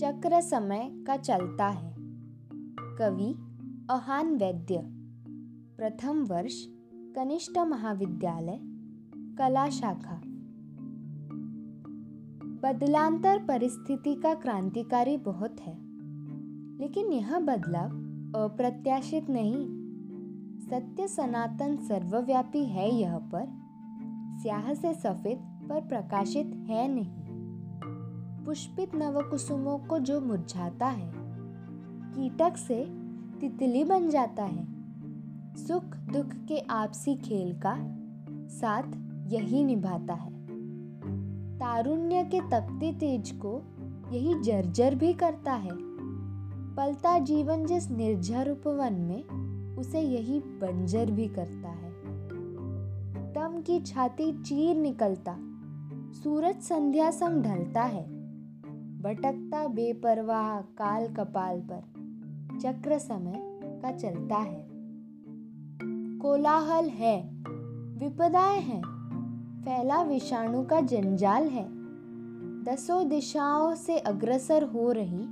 चक्र समय का चलता है। कवि अहान वैद्य, प्रथम वर्ष, कनिष्ठ महाविद्यालय, कला शाखा। बदलांतर परिस्थिति का क्रांतिकारी बहुत है, लेकिन यह बदलाव अप्रत्याशित नहीं। सत्य सनातन सर्वव्यापी है यह पर, स्याह से सफ़ेद पर प्रकाशित है नहीं। पुष्पित नवकुसुमों को जो मुरझाता है, कीटक से तितली बन जाता है। सुख दुख के आपसी खेल का साथ यही निभाता है। तारुण्य के तपते तेज को यही जर्जर भी करता है। पलता जीवन जिस निर्जर उपवन में, उसे यही बंजर भी करता है। दम की छाती चीर निकलता, सूरज संध्या संग ढलता है। भटकता बेपरवाह काल कपाल पर, चक्र समय का चलता है। कोलाहल है, विपदाएँ हैं, फैला विषाणु का जंजाल है। दसों दिशाओं से अग्रसर हो रही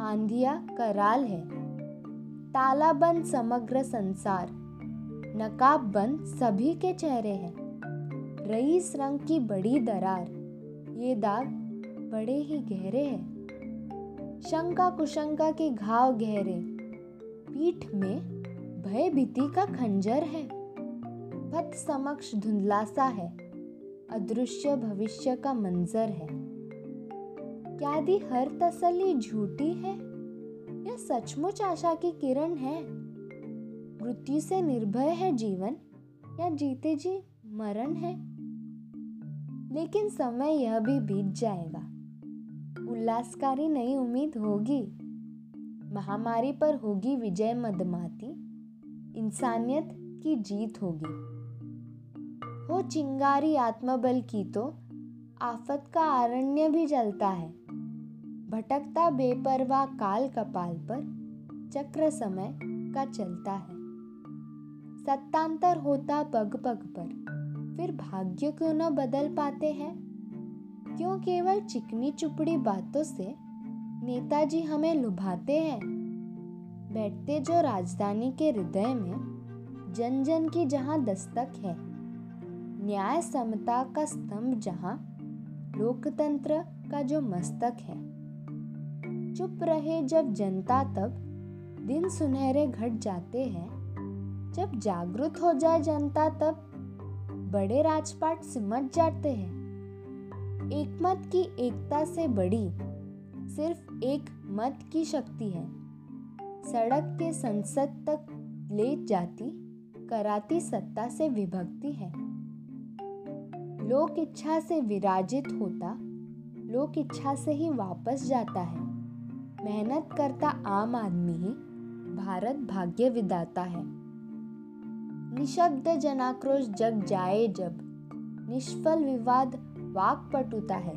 आंधिया कराल है। ताला बंद समग्र संसार, नकाब बंद सभी के चेहरे हैं। रईस रंग की बड़ी दरार, ये दाग बड़े ही गहरे हैं। शंका कुशंका के घाव गहरे। पीठ में भय भीति का खंजर है। पथ समक्ष धुंधलासा है। अदृश्य भविष्य का मंजर है। क्या दी हर तसली झूठी है या सचमुच आशा की किरण है? मृत्यु से निर्भय है जीवन या जीते जी मरण है? लेकिन समय यह भी बीत जाएगा। उल्लासकारी नई उम्मीद होगी। महामारी पर होगी विजय मदमाती। इंसानियत की जीत होगी। हो चिंगारी आत्मबल की तो आफत का आरण्य भी जलता है। भटकता बेपरवाह काल कपाल पर, चक्र समय का चलता है। सत्तांतर होता पग पग पर, फिर भाग्य क्यों न बदल पाते हैं? क्यों केवल चिकनी चुपड़ी बातों से नेताजी हमें लुभाते हैं? बैठते जो राजधानी के हृदय में जन जन की जहाँ दस्तक है। न्याय समता का स्तंभ जहाँ लोकतंत्र का जो मस्तक है। चुप रहे जब जनता तब दिन सुनहरे घट जाते हैं। जब जागृत हो जाए जनता तब बड़े राजपाट सिमट जाते हैं। एक मत की एकता से बड़ी सिर्फ़ एक मत की शक्ति है। सड़क के संसद तक ले जाती, कराती सत्ता से विभक्ति है। लोक इच्छा से विराजित होता, लोक इच्छा से ही वापस जाता है। मेहनत करता आम आदमी ही, भारत भाग्य विदाता है। निशब्द जनाक्रोश जग जाए जब, निष्फल विवाद वाक पटुता है।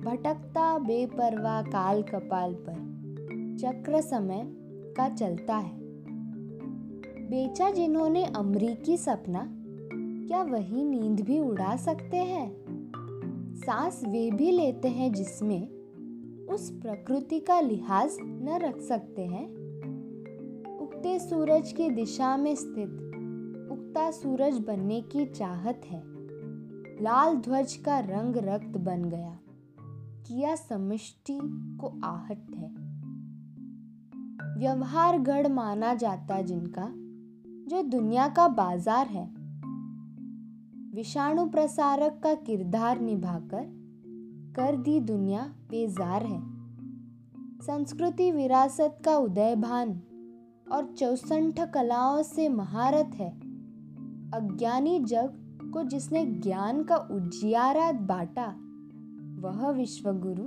भटकता बेपरवाह काल कपाल पर, चक्र समय का चलता है। बेचा जिन्होंने अमरीकी सपना, क्या वही नींद भी उड़ा सकते हैं? सांस वे भी लेते हैं जिसमें उस प्रकृति का लिहाज न रख सकते हैं। उगते सूरज की दिशा में स्थित, उगता सूरज बनने की चाहत है। लाल ध्वज का रंग रक्त बन गया। किया समष्टि को आहट है। व्यवहार गढ़ माना जाता जिनका, जो दुनिया का बाज़ार है। विषाणु प्रसारक का किरदार निभाकर कर दी दुनिया बेजार है। संस्कृति विरासत का उदय भान और चौसठ कलाओं से महारत है। अज्ञानी जग को जिसने ज्ञान का उजियारा बांटा, वह विश्वगुरु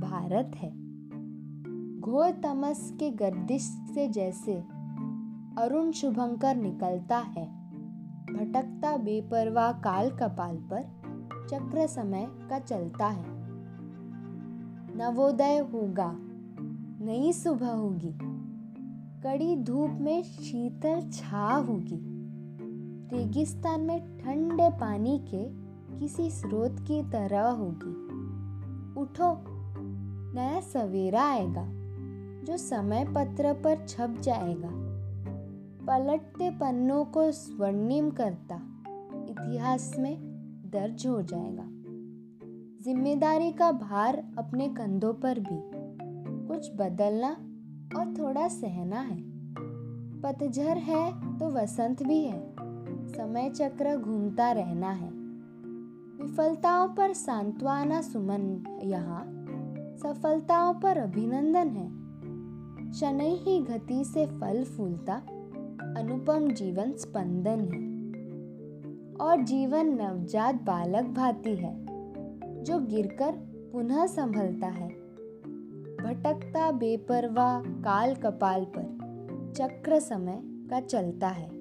भारत है। घोर तमस के गर्दिश से जैसे अरुण शुभंकर निकलता है। भटकता बेपरवाह काल कपाल पर चक्र समय का चलता है। नवोदय होगा, नई सुबह होगी। कड़ी धूप में शीतल छा होगी। रेगिस्तान में ठंडे पानी के किसी स्रोत की तरह होगी। उठो, नया सवेरा आएगा, जो समय पत्र पर छप जाएगा। पलटते पन्नों को स्वर्णिम करता, इतिहास में दर्ज हो जाएगा। ज़िम्मेदारी का भार अपने कंधों पर भी। कुछ बदलना और थोड़ा सहना है। पतझर है तो वसंत भी है। समय चक्र घूमता रहना है। विफलताओं पर सांत्वना सुमन यहाँ। सफलताओं पर अभिनंदन है। शनै ही गति से फल फूलता, अनुपम जीवन स्पंदन है। और जीवन नवजात बालक भाती है, जो गिरकर पुनः संभलता है। भटकता बेपरवाह काल कपाल पर, चक्र समय का चलता है।